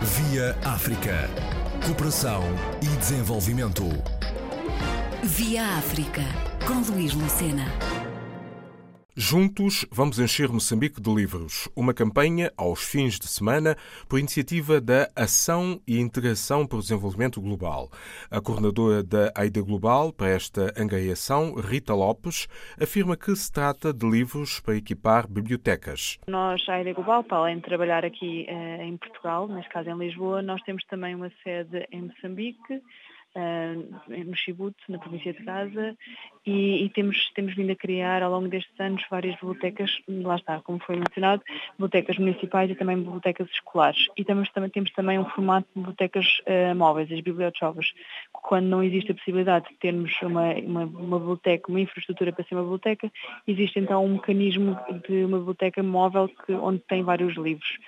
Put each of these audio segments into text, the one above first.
Via África. Cooperação e desenvolvimento. Via África, com Luís Lucena. Juntos vamos encher Moçambique de livros. Uma campanha aos fins de semana por iniciativa da Ação e Integração para o Desenvolvimento Global. A coordenadora da AIDA Global para esta angariação, Rita Lopes, afirma que se trata de livros para equipar bibliotecas. Nós, a AIDA Global, para além de trabalhar aqui eh, em Portugal, neste caso em Lisboa, nós temos também uma sede em Moçambique, uh, no Chibute, na província de Gaza, e, e, temos, temos vindo a criar ao longo destes anos várias bibliotecas, lá está, como foi mencionado, bibliotecas municipais e também bibliotecas escolares. E temos, também, temos também um formato de bibliotecas uh, móveis, as bibliotecas, quando não existe a possibilidade de termos uma, uma, uma biblioteca, uma infraestrutura para ser uma biblioteca, existe então um mecanismo de uma biblioteca móvel que, onde tem vários livros.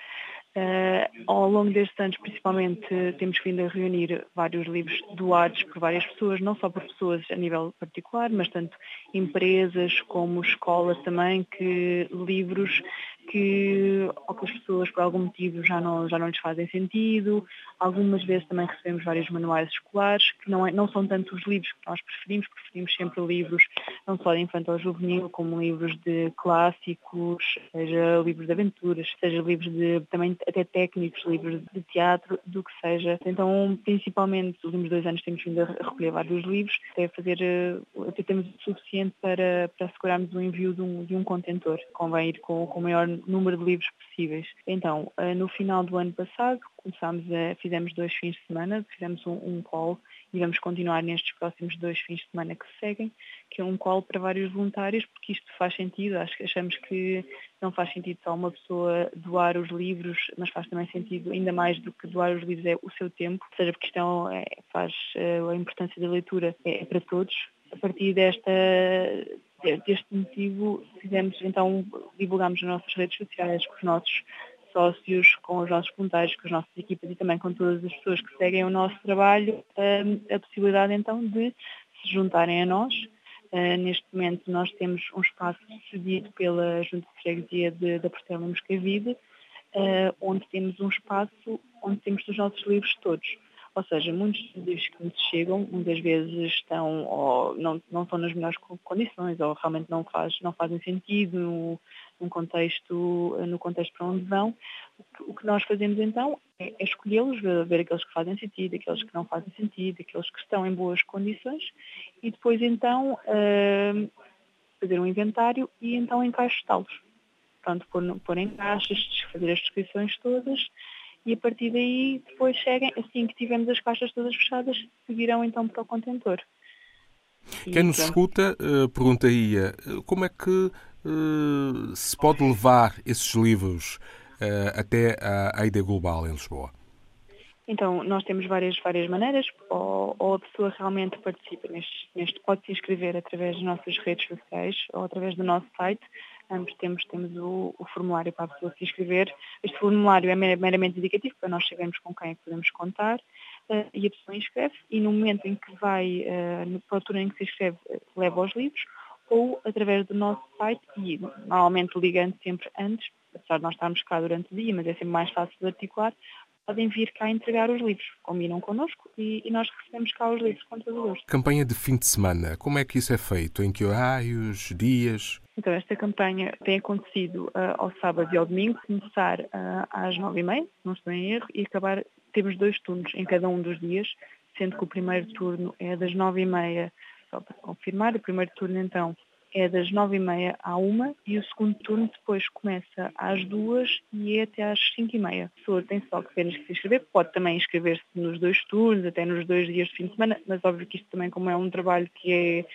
Uh, ao longo destes anos, principalmente, temos vindo a reunir vários livros doados por várias pessoas, não só por pessoas a nível particular, mas tanto empresas como escolas também, que livros que, ou que as pessoas por algum motivo já não, já não lhes fazem sentido. Algumas vezes também recebemos vários manuais escolares, que não, é, não são tanto os livros que nós preferimos, preferimos sempre livros não só de infantil juvenil, como livros de clássicos, seja livros de aventuras, seja livros de também até técnicos, livros de teatro, do que seja. Então, principalmente, nos últimos dois anos temos vindo a recolher vários livros, até fazer, eh, até temos o suficiente para, para assegurarmos o envio de um, de um contentor. Convém ir com, com maior número de livros possíveis. Então, eh, no final do ano passado, começámos a, fizemos dois fins de semana, fizemos um, um call e vamos continuar nestes próximos dois fins de semana que se seguem, que é um call para vários voluntários, porque isto faz sentido, acho que achamos que não faz sentido só uma pessoa doar os livros, mas faz também sentido, ainda mais do que doar os livros, é o seu tempo, ou seja, porque isto é, faz eh, a importância da leitura é, é para todos. A partir desta deste motivo fizemos então divulgamos nas nossas redes sociais com os nossos sócios, com os nossos voluntários, com as nossas equipas e também com todas as pessoas que seguem o nosso trabalho, hum, a possibilidade então de se juntarem a nós. Uh, neste momento nós temos um espaço cedido pela Junta de Freguesia da Portela Moscavide, uh, onde temos um espaço onde temos os nossos livros todos. Ou seja, muitos dos livros que nos chegam, muitas vezes estão ou não, não estão nas melhores condições ou realmente não, faz, não fazem sentido no, num contexto, no contexto para onde vão. O que, o que nós fazemos então é, é escolhê-los, ver, ver, aqueles que fazem sentido, aqueles que não fazem sentido, aqueles que estão em boas condições e depois então uh, fazer um inventário e então encaixá-los. Portanto, pôr, pôr em caixas, fazer as descrições todas e a partir daí depois seguem, assim que tivermos as caixas todas fechadas, seguirão então para o contentor. Quem nos escuta uh, perguntaria como é que uh, se pode levar esses livros uh, até a AIDA Global em Lisboa? Então, nós temos várias, várias maneiras, ou, ou a pessoa realmente participa neste, neste, pode se inscrever através das nossas redes sociais ou através do nosso site, ambos temos, temos o, o, formulário para a pessoa se inscrever. Este formulário é meramente indicativo para nós sabermos com quem é que podemos contar uh, e a pessoa inscreve e no momento em que vai, uh, na altura em que se inscreve, leva os livros ou através do nosso site e normalmente ligando sempre antes, apesar de nós estarmos cá durante o dia, mas é sempre mais fácil de articular, podem vir cá entregar os livros. Combinam connosco e, e nós recebemos cá os livros com todo o gosto. Campanha de fim de semana, como é que isso é feito? Em que horários, dias? Então, esta campanha tem acontecido uh, ao sábado e ao domingo, começar uh, às nove e meia, não estou em erro, e acabar, temos dois turnos em cada um dos dias, sendo que o primeiro turno é das nove e meia, só para confirmar, o primeiro turno então é das nove e meia à uma e o segundo turno depois começa às duas e é até às cinco e meia. A pessoa tem só que apenas que se inscrever, pode também inscrever-se nos dois turnos, até nos dois dias de fim de semana, mas óbvio que isto também como é um trabalho que é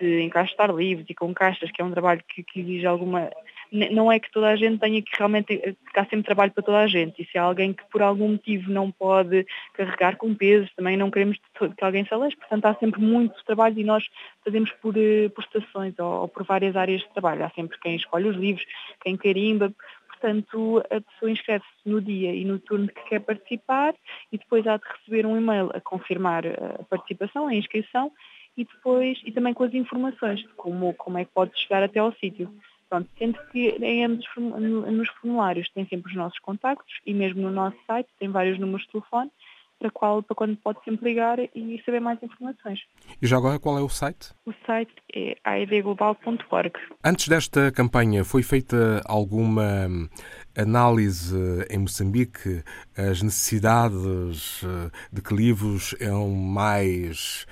de encaixar livros e com caixas, que é um trabalho que, que exige alguma não é que toda a gente tenha que realmente ficar sempre trabalho para toda a gente. E se há alguém que por algum motivo não pode carregar com pesos, também não queremos que alguém se aleje. Portanto, há sempre muito trabalho e nós fazemos por, eh, por estações ou, ou por várias áreas de trabalho. Há sempre quem escolhe os livros, quem carimba. Portanto, a pessoa inscreve-se no dia e no turno que quer participar e depois há de receber um e-mail a confirmar a participação, a inscrição e depois e também com as informações como, como é que pode chegar até ao sítio. Pronto, sendo que em ambos nos formulários tem sempre os nossos contactos e mesmo no nosso site tem vários números de telefone para, qual, para quando pode sempre ligar e saber mais informações. E já agora qual é o site? O site é aedglobal.org. Antes desta campanha foi feita alguma análise em Moçambique as necessidades eh, de que livros eram mais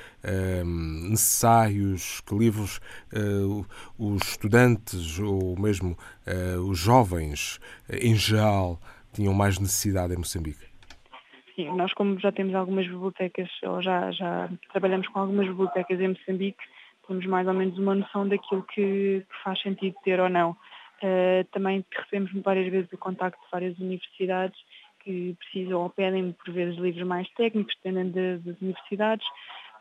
um, necessários, que livros uh, os estudantes ou mesmo uh, os jovens em geral tinham mais necessidade em Moçambique? Sim, nós como já temos algumas bibliotecas, ou já, já trabalhamos com algumas bibliotecas em Moçambique, temos mais ou menos uma noção daquilo que, que faz sentido ter ou não. Uh, também recebemos várias vezes o contacto de várias universidades que precisam ou pedem por vezes livros mais técnicos, dependendo de, das universidades.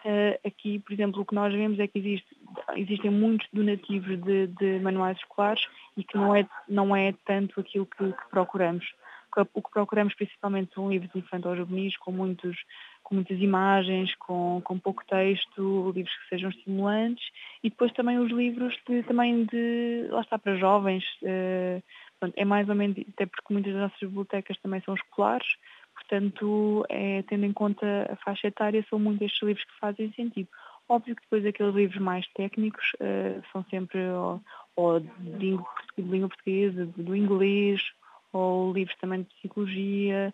Uh, aqui, por exemplo, o que nós vemos é que existe, existem muitos donativos de, de, manuais escolares e que não é, não é tanto aquilo que, que procuramos o que procuramos principalmente são livros infantis juvenis com, muitos, com muitas imagens, com, com pouco texto, livros que sejam estimulantes e depois também os livros de, também de, lá está, para jovens, uh, é mais ou menos, até porque muitas das nossas bibliotecas também são escolares, portanto, é, tendo em conta a faixa etária, são muitos estes livros que fazem sentido. Óbvio que depois aqueles livros mais técnicos uh, são sempre ou, ou de língua portuguesa, do inglês, ou livros também de psicologia.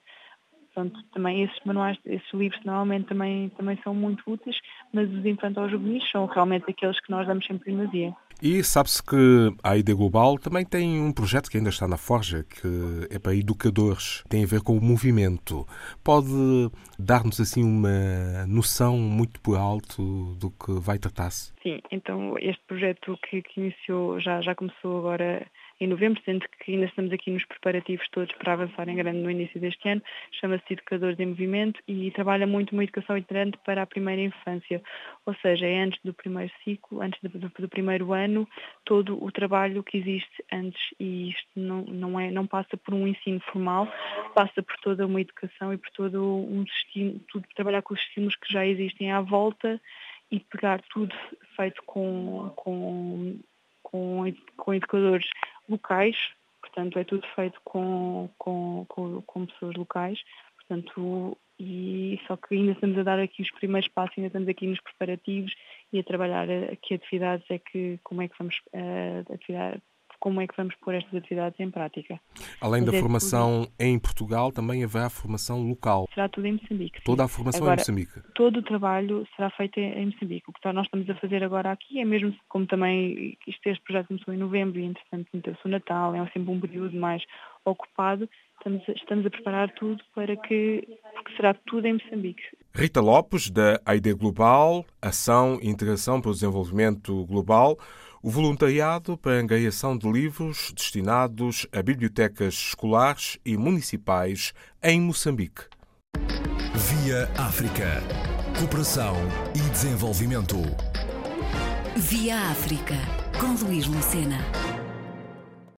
Portanto, também esses manuais, esses livros normalmente também, também são muito úteis, mas os infantos juvenis são realmente aqueles que nós damos sempre primazia. E sabe-se que a ID Global também tem um projeto que ainda está na forja, que é para educadores, tem a ver com o movimento. Pode dar-nos assim uma noção muito por alto do que vai tratar-se? Sim, então este projeto que, que iniciou já, já começou agora em novembro, sendo que ainda estamos aqui nos preparativos todos para avançar em grande no início deste ano. Chama-se Educadores em Movimento e trabalha muito uma educação itinerante para a primeira infância, ou seja, é antes do primeiro ciclo, antes do, do, primeiro ano, todo o trabalho que existe antes e isto não, não, é, não passa por um ensino formal, passa por toda uma educação e por todo um estímulo, tudo trabalhar com os estímulos que já existem à volta e pegar tudo feito com, com, com, com educadores locais, portanto é tudo feito com, com, com, com pessoas locais, portanto, e só que ainda estamos a dar aqui os primeiros passos, ainda estamos aqui nos preparativos e a trabalhar que atividades é que, como é que vamos uh, atividade, como é que vamos pôr estas atividades em prática. Além da formação tudo... em Portugal, também haverá formação local. Será tudo em Moçambique. Sim. Toda a formação agora, em Moçambique. Todo o trabalho será feito em Moçambique. O que nós estamos a fazer agora aqui é mesmo, como também isto, este projeto começou em novembro e, entretanto, meteu-se o Natal, é sempre um período mais ocupado, estamos, estamos a preparar tudo para que, porque será tudo em Moçambique. Rita Lopes, da AID Global, Ação e Integração para o Desenvolvimento Global, o voluntariado para a angariação de livros destinados a bibliotecas escolares e municipais em Moçambique. Via África. Cooperação e desenvolvimento. Via África, com Luís Lucena.